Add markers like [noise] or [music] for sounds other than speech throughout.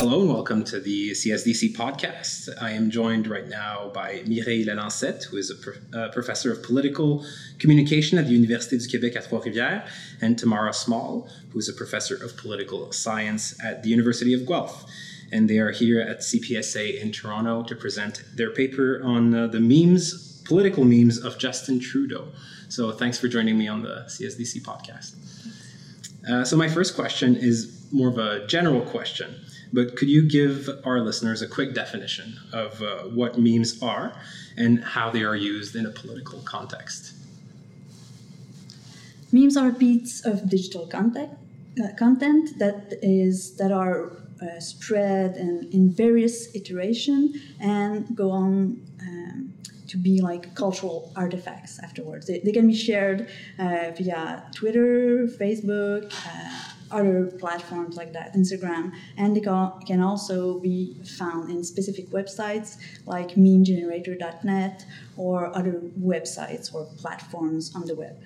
Hello and welcome to the CSDC podcast. I am joined right now by Mireille Lalancette, who is a pro- uh, professor of political communication at the Université du Québec à Trois-Rivières, and Tamara Small, who is a professor of political science at the University of Guelph. And they are here at CPSA in Toronto to present their paper on uh, the memes, political memes of Justin Trudeau. So thanks for joining me on the CSDC podcast. Uh, so my first question is more of a general question. But could you give our listeners a quick definition of uh, what memes are and how they are used in a political context? Memes are bits of digital content, uh, content that is that are uh, spread in, in various iteration and go on um, to be like cultural artifacts afterwards. They, they can be shared uh, via Twitter, Facebook uh, other platforms like that, Instagram, and they can also be found in specific websites like memegenerator.net or other websites or platforms on the web.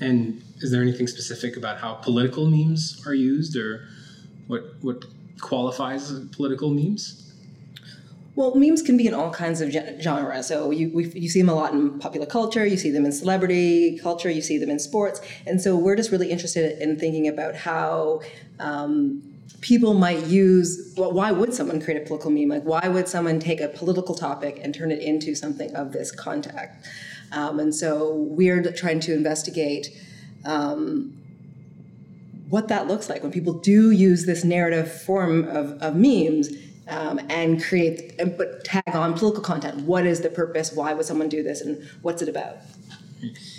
And is there anything specific about how political memes are used, or what what qualifies political memes? Well, memes can be in all kinds of genres. So you we, you see them a lot in popular culture, you see them in celebrity culture, you see them in sports, and so we're just really interested in thinking about how. Um, people might use well, why would someone create a political meme like why would someone take a political topic and turn it into something of this contact um, and so we're trying to investigate um, what that looks like when people do use this narrative form of, of memes um, and create and put tag on political content. What is the purpose? Why would someone do this? And what's it about?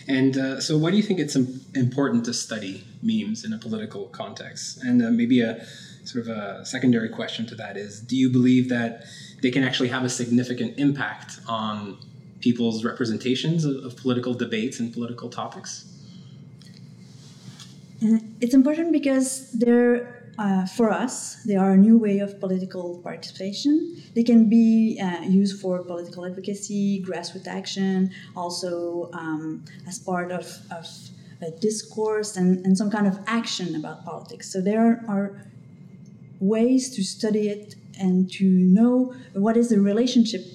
And uh, so, why do you think it's important to study memes in a political context? And uh, maybe a sort of a secondary question to that is: Do you believe that they can actually have a significant impact on people's representations of, of political debates and political topics? It's important because they're uh, for us, they are a new way of political participation. They can be uh, used for political advocacy, grassroots action, also um, as part of, of discourse and, and some kind of action about politics. So there are ways to study it and to know what is the relationship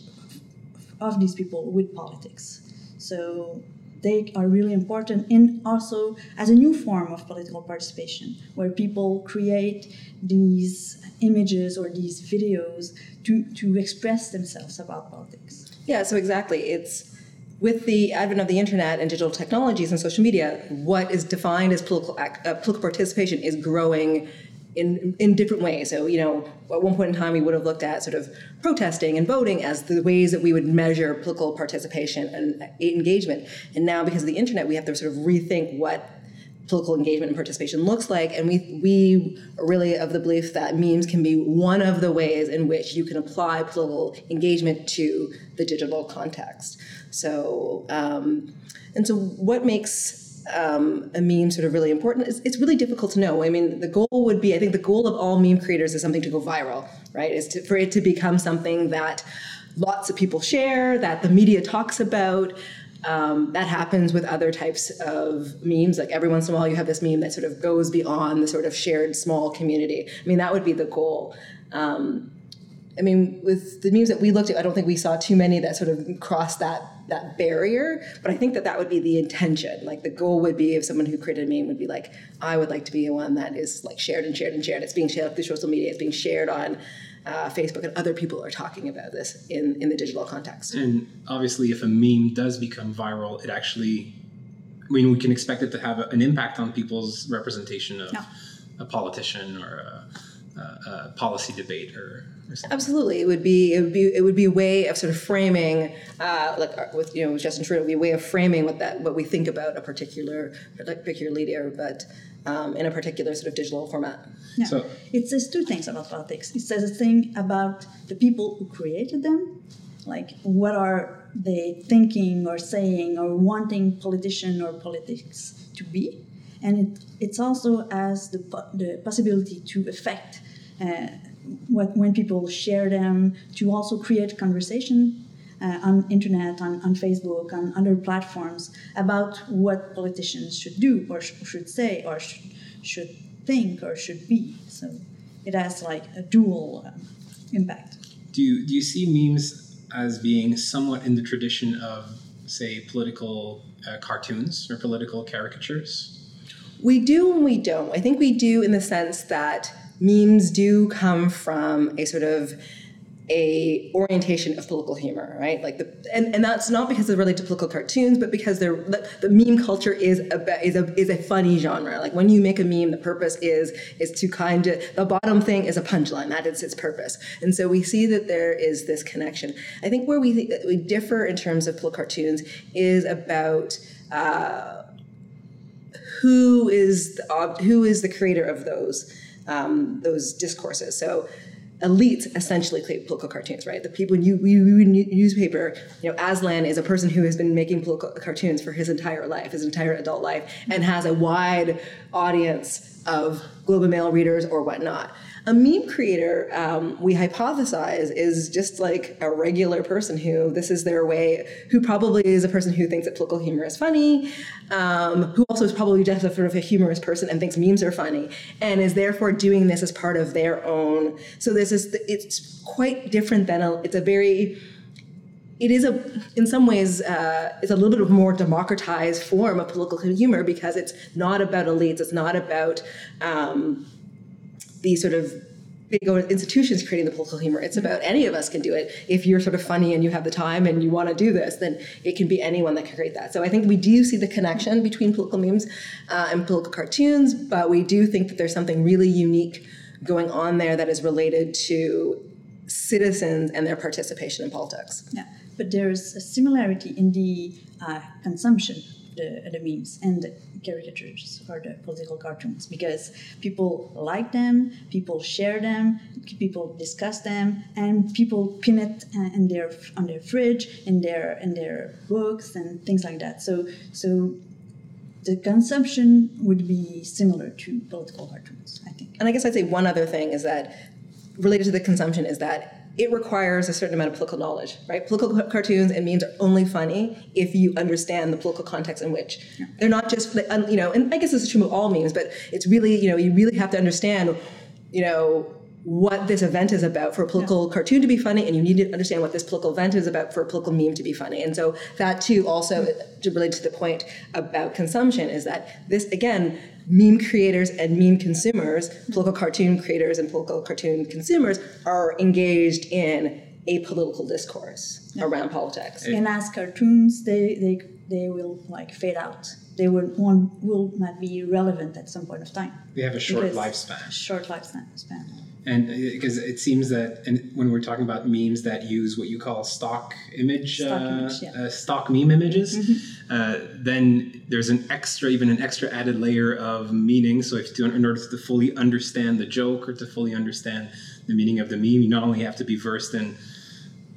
of these people with politics. So they are really important and also as a new form of political participation where people create these images or these videos to, to express themselves about politics. Yeah so exactly. It's with the advent of the internet and digital technologies and social media what is defined as political, uh, political participation is growing in in different ways. So, you know, at one point in time, we would have looked at sort of protesting and voting as the ways that we would measure political participation and engagement. And now, because of the internet, we have to sort of rethink what political engagement and participation looks like. And we we are really of the belief that memes can be one of the ways in which you can apply political engagement to the digital context. So, um, and so, what makes um, a meme sort of really important? It's, it's, really difficult to know. I mean, the goal would be, I think the goal of all meme creators is something to go viral, right? Is to, for it to become something that lots of people share, that the media talks about. Um, that happens with other types of memes. Like every once in a while, you have this meme that sort of goes beyond the sort of shared small community. I mean, that would be the goal. Um, I mean, with the memes that we looked at, I don't think we saw too many that sort of crossed that that barrier. But I think that that would be the intention. Like the goal would be if someone who created a meme would be like, I would like to be one that is like shared and shared and shared. It's being shared through social media. It's being shared on uh, Facebook, and other people are talking about this in in the digital context. And obviously, if a meme does become viral, it actually, I mean, we can expect it to have an impact on people's representation of a politician or a uh, policy debate or, or absolutely it would be it would be it would be a way of sort of framing uh, like uh, with you know with Justin Trudeau it would be a way of framing what that what we think about a particular particular leader but um, in a particular sort of digital format. Yeah. So it says two things about politics. It says a thing about the people who created them, like what are they thinking or saying or wanting politician or politics to be, and it, it's also as the, the possibility to affect uh, what, when people share them, to also create conversation uh, on internet, on, on Facebook, on other platforms about what politicians should do or sh- should say or sh- should think or should be. So it has like a dual um, impact. Do you do you see memes as being somewhat in the tradition of, say, political uh, cartoons or political caricatures? We do and we don't. I think we do in the sense that memes do come from a sort of a orientation of political humor, right? Like the and, and that's not because they're related to political cartoons, but because they're the, the meme culture is a is a is a funny genre. Like when you make a meme, the purpose is is to kind of the bottom thing is a punchline. That is its purpose, and so we see that there is this connection. I think where we we differ in terms of political cartoons is about. Uh, who is the, who is the creator of those um, those discourses? So elites essentially create political cartoons, right? The people you, you newspaper, you know, Aislin is a person who has been making political cartoons for his entire life, his entire adult life, and has a wide audience of Globe and Mail readers or whatnot. A meme creator, um, we hypothesize, is just like a regular person who this is their way, who probably is a person who thinks that political humor is funny, um, who also is probably just a sort of a humorous person and thinks memes are funny, and is therefore doing this as part of their own. So this is it's quite different than a. It's a very it is a in some ways uh, it's a little bit more democratized form of political humor because it's not about elites it's not about um, these sort of big institutions creating the political humor. It's about any of us can do it. If you're sort of funny and you have the time and you want to do this, then it can be anyone that can create that. So I think we do see the connection between political memes uh, and political cartoons, but we do think that there's something really unique going on there that is related to citizens and their participation in politics. Yeah, but there's a similarity in the uh, consumption the, the memes and the caricatures or the political cartoons because people like them, people share them, people discuss them, and people pin it uh, in their on their fridge, in their in their books and things like that. So so the consumption would be similar to political cartoons, I think. And I guess I'd say one other thing is that related to the consumption is that it requires a certain amount of political knowledge, right? Political cartoons and memes are only funny if you understand the political context in which yeah. they're not just, you know, and I guess this is true of all memes, but it's really, you know, you really have to understand, you know, what this event is about for a political yeah. cartoon to be funny, and you need to understand what this political event is about for a political meme to be funny. And so that too also to relate to the point about consumption is that this again meme creators and meme consumers, political cartoon creators and political cartoon consumers, are engaged in a political discourse yeah. around politics. And as cartoons, they, they, they will like fade out. They will, one will not be relevant at some point of time. They have a short lifespan. Short lifespan. And because uh, it seems that and when we're talking about memes that use what you call stock image stock, uh, image, yeah. uh, stock meme images mm-hmm. uh, then there's an extra even an extra added layer of meaning so if to, in order to fully understand the joke or to fully understand the meaning of the meme you not only have to be versed in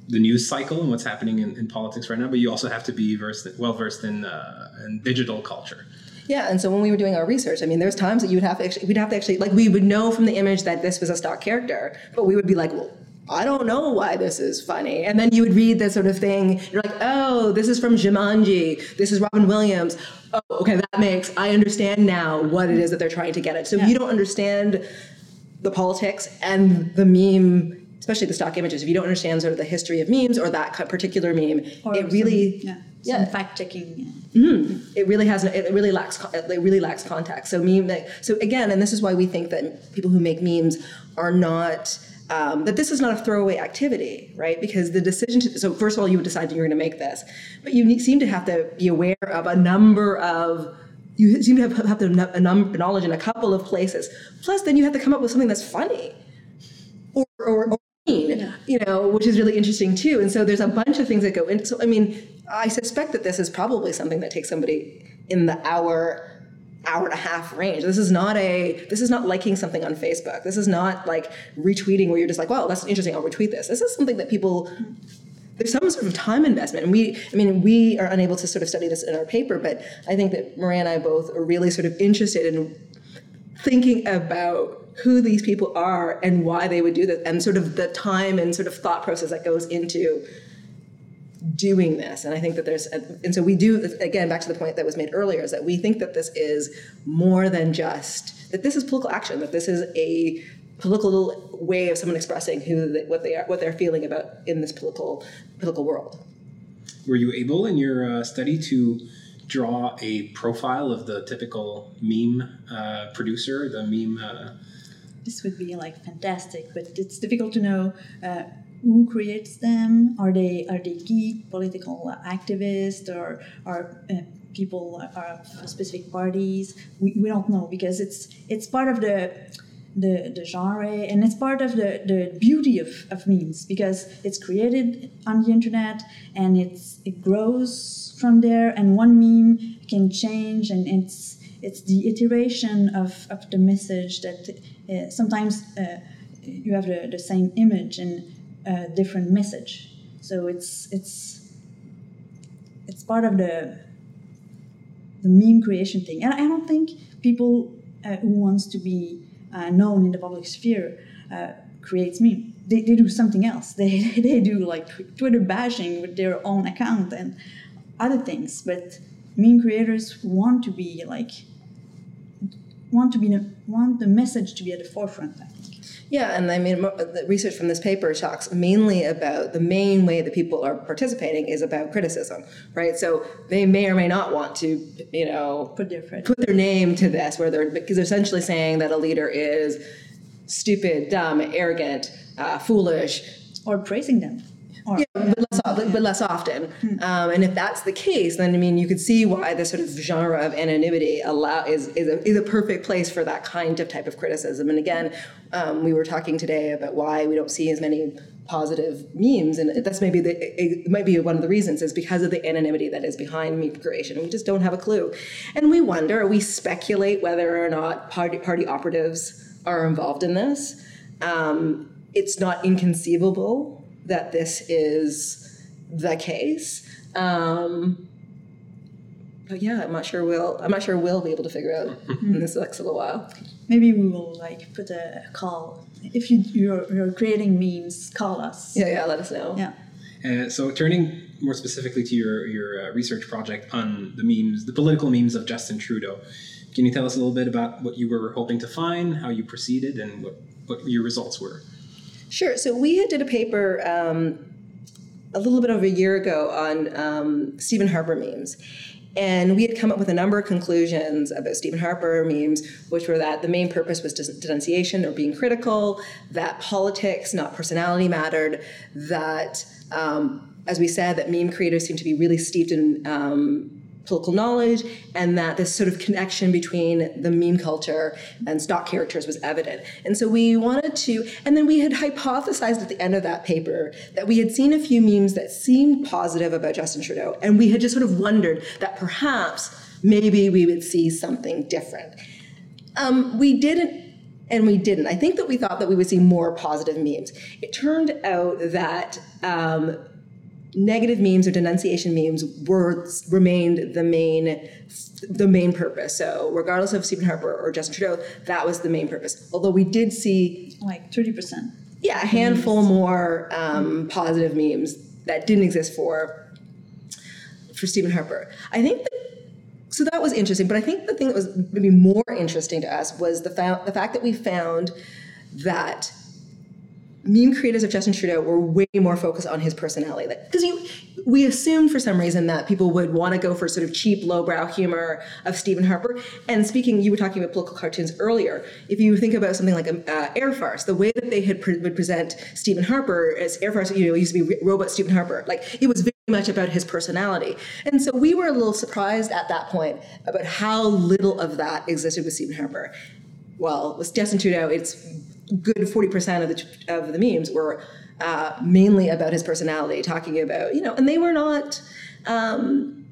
the news cycle and what's happening in, in politics right now but you also have to be versed well versed in, uh, in digital culture yeah, and so when we were doing our research, I mean, there's times that you would have to actually, we'd have to actually, like, we would know from the image that this was a stock character, but we would be like, well, I don't know why this is funny. And then you would read this sort of thing. You're like, oh, this is from Jumanji. This is Robin Williams. Oh, okay, that makes, I understand now what it is that they're trying to get at. So yeah. if you don't understand the politics and the meme especially the stock images, if you don't understand sort of the history of memes or that particular meme, or it really some, yeah, fact checking. Mm, it really has it really lacks it really lacks context. So meme so again, and this is why we think that people who make memes are not. Um, that this is not a throwaway activity, right? Because the decision to, so first of all, you would decide you're going to make this, but you seem to have to be aware of a number of you seem to have, have a number, knowledge in a couple of places. Plus, then you have to come up with something that's funny or, or, or yeah. You know, which is really interesting too. And so there's a bunch of things that go in. So, I mean, I suspect that this is probably something that takes somebody in the hour hour and a half range. This is not a this is not liking something on Facebook. This is not like retweeting where you're just like, well, that's interesting, I'll retweet this. This is something that people there's some sort of time investment. And we I mean, we are unable to sort of study this in our paper, but I think that Mireille and I both are really sort of interested in thinking about who these people are and why they would do this and sort of the time and sort of thought process that goes into doing this and i think that there's and so we do again back to the point that was made earlier is that we think that this is more than just that this is political action that this is a political way of someone expressing who they, what they are, what they're feeling about in this political political world. Were you able in your uh, study to draw a profile of the typical meme uh, producer, the meme? Uh... This would be like fantastic, but it's difficult to know uh, who creates them. Are they are they geek, political activists, or are uh, people are specific parties? We, we don't know because it's it's part of the the, the genre and it's part of the, the beauty of, of memes because it's created on the internet and it's it grows from there and one meme can change and it's it's the iteration of, of the message that uh, sometimes uh, you have the, the same image and a different message. So it's it's it's part of the the meme creation thing. And i don't think people uh, who wants to be uh, known in the public sphere uh, creates meme. They, they do something else. [laughs] They, they do like Twitter bashing with their own account and other things. But meme creators want to be like want to be want the message to be at the forefront. Yeah, and I mean, the research from this paper talks mainly about the main way that people are participating is about criticism, right? So they may or may not want to, you know, put their put their name to this, where they're because they're essentially saying that a leader is stupid, dumb, arrogant, uh, foolish, or praising them. Or, yeah, less, but less often. Hmm. Um, and if that's the case, then I mean, you could see why this sort of genre of anonymity allow is is a, is a perfect place for that kind of type of criticism. And again, um, we were talking today about why we don't see as many positive memes, and that's maybe the it might be one of the reasons is because of the anonymity that is behind meme creation. We just don't have a clue, and we wonder, we speculate whether or not party party operatives are involved in this. Um, it's not inconceivable that this is the case. Um, but yeah, I'm not sure we'll I'm not sure we'll be able to figure out in this next little while. Maybe we will like put a call if you you're, you're creating memes. Call us. Yeah, yeah. Let us know. Yeah. Uh, so turning more specifically to your your uh, research project on the memes, the political memes of Justin Trudeau, can you tell us a little bit about what you were hoping to find, how you proceeded, and what what your results were? Sure. So we had did a paper um, a little bit over a year ago on um, Stephen Harper memes. And we had come up with a number of conclusions about Stephen Harper memes, which were that the main purpose was denunciation or being critical, that politics, not personality, mattered, that, um, as we said, that meme creators seem to be really steeped in um, political knowledge, and that this sort of connection between the meme culture and stock characters was evident. And so we wanted to, and then we had hypothesized at the end of that paper that we had seen a few memes that seemed positive about Justin Trudeau, and we had just sort of wondered that perhaps maybe we would see something different. Um, we didn't and we didn't. I think that we thought that we would see more positive memes. It turned out that um, negative memes or denunciation memes were remained the main the main purpose. So regardless of Stephen Harper or Justin Trudeau, that was the main purpose. Although we did see like thirty percent. Yeah, a handful memes. more um, positive memes that didn't exist for for Stephen Harper. I think that, so that was interesting. But I think the thing that was maybe more interesting to us was the, fa- the fact that we found that meme creators of Justin Trudeau were way more focused on his personality. Because we assumed for some reason that people would want to go for sort of cheap, lowbrow humor of Stephen Harper. And speaking, you were talking about political cartoons earlier. If you think about something like uh, Air Farce, the way that they had pre- would present Stephen Harper as Air Farce, you know, used to be robot Stephen Harper. Like it was very much about his personality. And so we were a little surprised at that point about how little of that existed with Stephen Harper. Well, with Justin Trudeau, it's good 40% of the, of the memes were uh, mainly about his personality, talking about, you know, and they were not, um,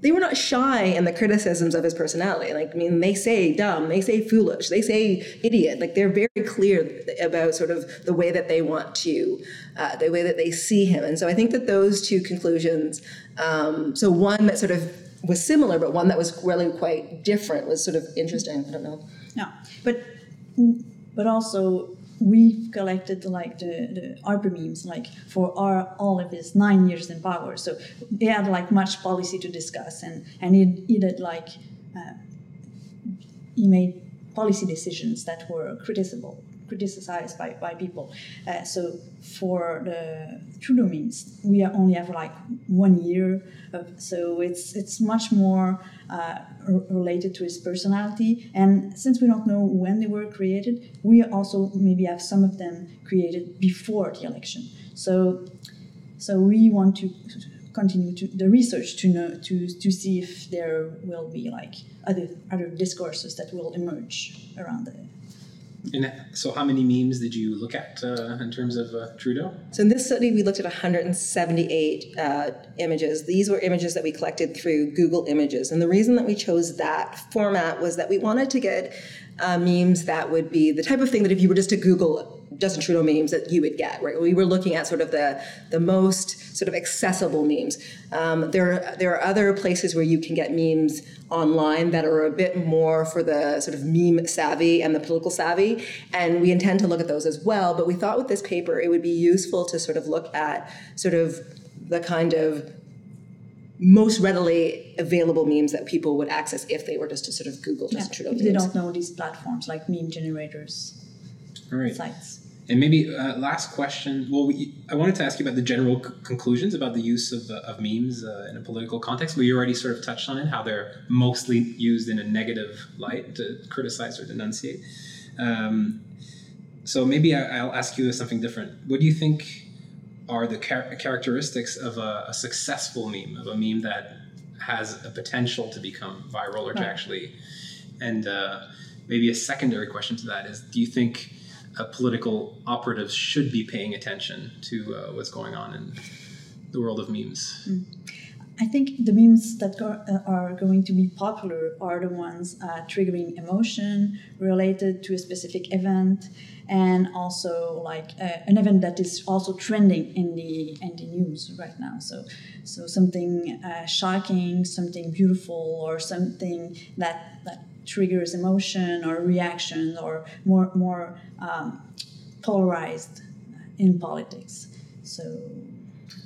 they were not shy in the criticisms of his personality. Like, I mean, they say dumb, they say foolish, they say idiot. Like, they're very clear about sort of the way that they want to, uh, the way that they see him. And so I think that those two conclusions, um, so one that sort of was similar, but one that was really quite different was sort of interesting. I don't know. No, but but also we've collected like the, the Harper memes like for our all of his nine years in power. So he had like much policy to discuss and and he, he did like uh, he made policy decisions that were criticizable criticized by, by people. Uh, so for the memes, we only have like one year, of, so it's it's much more uh, related to his personality. And since we don't know when they were created, we also maybe have some of them created before the election. So so we want to continue to the research to know to to see if there will be like other other discourses that will emerge around the and so, how many memes did you look at uh, in terms of uh, Trudeau? So, in this study, we looked at 178 uh, images. These were images that we collected through Google Images. And the reason that we chose that format was that we wanted to get uh, memes that would be the type of thing that if you were just to Google Justin Trudeau memes that you would get. Right? We were looking at sort of the the most sort of accessible memes. Um, there there are other places where you can get memes online that are a bit more for the sort of meme savvy and the political savvy, and we intend to look at those as well. But we thought with this paper it would be useful to sort of look at sort of the kind of most readily available memes that people would access if they were just to sort of Google yeah, Trudeau if memes. they don't know these platforms like meme generators right. sites. And maybe uh, last question. Well, we, I wanted to ask you about the general c- conclusions about the use of, uh, of memes uh, in a political context, but you already sort of touched on it, how they're mostly used in a negative light to criticize or denunciate. Um, so maybe I, will ask you something different. What do you think are the char- characteristics of a, a, successful meme, of a meme that has a potential to become viral or to actually? And uh, maybe a secondary question to that is, do you think political operatives should be paying attention to uh, what's going on in the world of memes. Mm. I think the memes that go, uh, are going to be popular are the ones uh, triggering emotion related to a specific event, and also like uh, an event that is also trending in the in the news right now. So, so something uh, shocking, something beautiful, or something that that triggers emotion or reaction or more more um, polarized in politics. So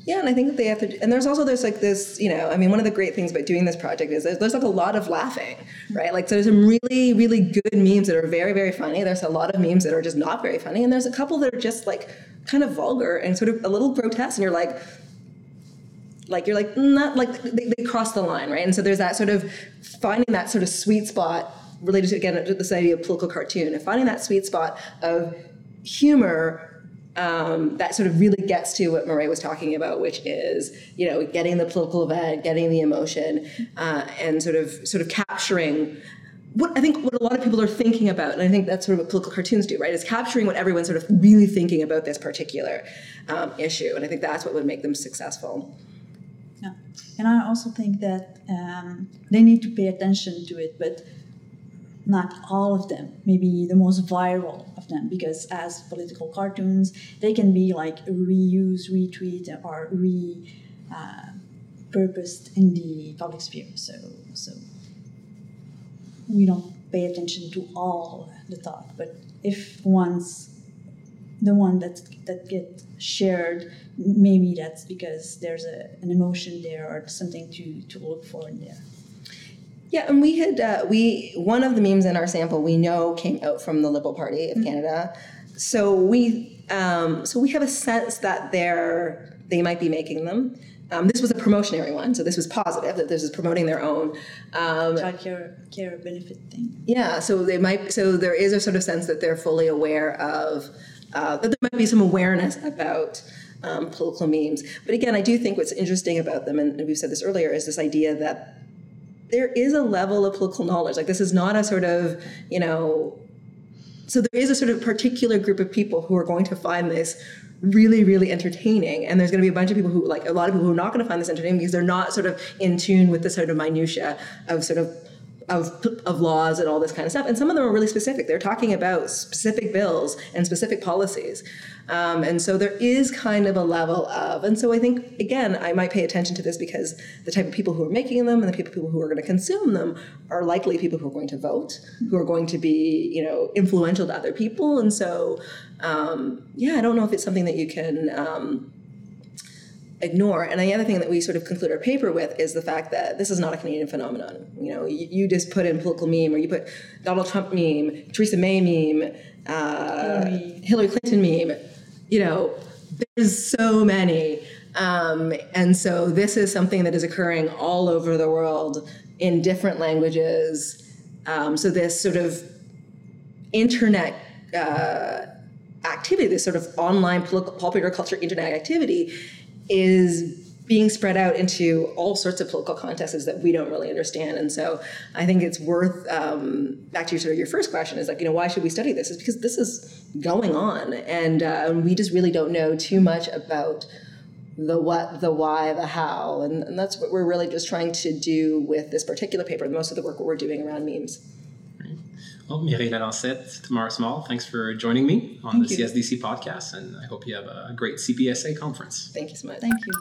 yeah, and I think that they have to. And there's also there's like this, you know, I mean, one of the great things about doing this project is there's, there's like a lot of laughing, right? Like, so there's some really, really good memes that are very, very funny. There's a lot of memes that are just not very funny, and there's a couple that are just like kind of vulgar and sort of a little grotesque, and you're like, like you're like not like they, they cross the line, right? And so there's that sort of finding that sort of sweet spot related to again to this idea of political cartoon and finding that sweet spot of humor um, that sort of really gets to what Mireille was talking about, which is you know getting the political event, getting the emotion, uh, and sort of sort of capturing what I think what a lot of people are thinking about, and I think that's sort of what political cartoons do, right? Is capturing what everyone's sort of really thinking about this particular um, issue, and I think that's what would make them successful. Yeah, and I also think that um, they need to pay attention to it, but not all of them, maybe the most viral of them, because as political cartoons, they can be like reused, retweet, or re uh, in the public sphere. So, so we don't pay attention to all the thought, but if one's the one that that get shared, maybe that's because there's a, an emotion there or something to, to look for in there. Yeah, and we had uh, we one of the memes in our sample we know came out from the Liberal Party of mm-hmm. Canada, so we um, so we have a sense that they're they might be making them. Um, this was a promotionary one, so this was positive that this is promoting their own um, child care, care benefit thing. Yeah, so they might. So there is a sort of sense that they're fully aware of uh, that there might be some awareness about um, political memes. But again, I do think what's interesting about them, and we've said this earlier, is this idea that there is a level of political knowledge. Like this is not a sort of, you know, so there is a sort of particular group of people who are going to find this really, really entertaining. And there's going to be a bunch of people who, like a lot of people who are not going to find this entertaining because they're not sort of in tune with the sort of minutia of sort of of, of laws and all this kind of stuff. And some of them are really specific. They're talking about specific bills and specific policies. Um, and so there is kind of a level of, and so I think, again, I might pay attention to this because the type of people who are making them and the people who are going to consume them are likely people who are going to vote, who are going to be, you know, influential to other people. And so, um, yeah, I don't know if it's something that you can. Um, ignore. And the other thing that we sort of conclude our paper with is the fact that this is not a Canadian phenomenon. You know, you, you just put in political meme or you put Donald Trump meme, Theresa May meme, uh, Hillary. Hillary Clinton meme. You know, there's so many. Um, and so this is something that is occurring all over the world in different languages. Um, so this sort of internet uh, activity, this sort of online political, popular culture internet activity, is being spread out into all sorts of political contexts that we don't really understand. And so I think it's worth um, back to your sort of your first question is like, you know, why should we study this? Is because this is going on, and uh, we just really don't know too much about the what, the why, the how, and, and that's what we're really just trying to do with this particular paper. Most of the work we're doing around memes. Well, Mireille Lalancette, Tamara Small, thanks for joining me on Thank the you. CSDC podcast, and I hope you have a great CPSA conference. Thank you so much. Thank you.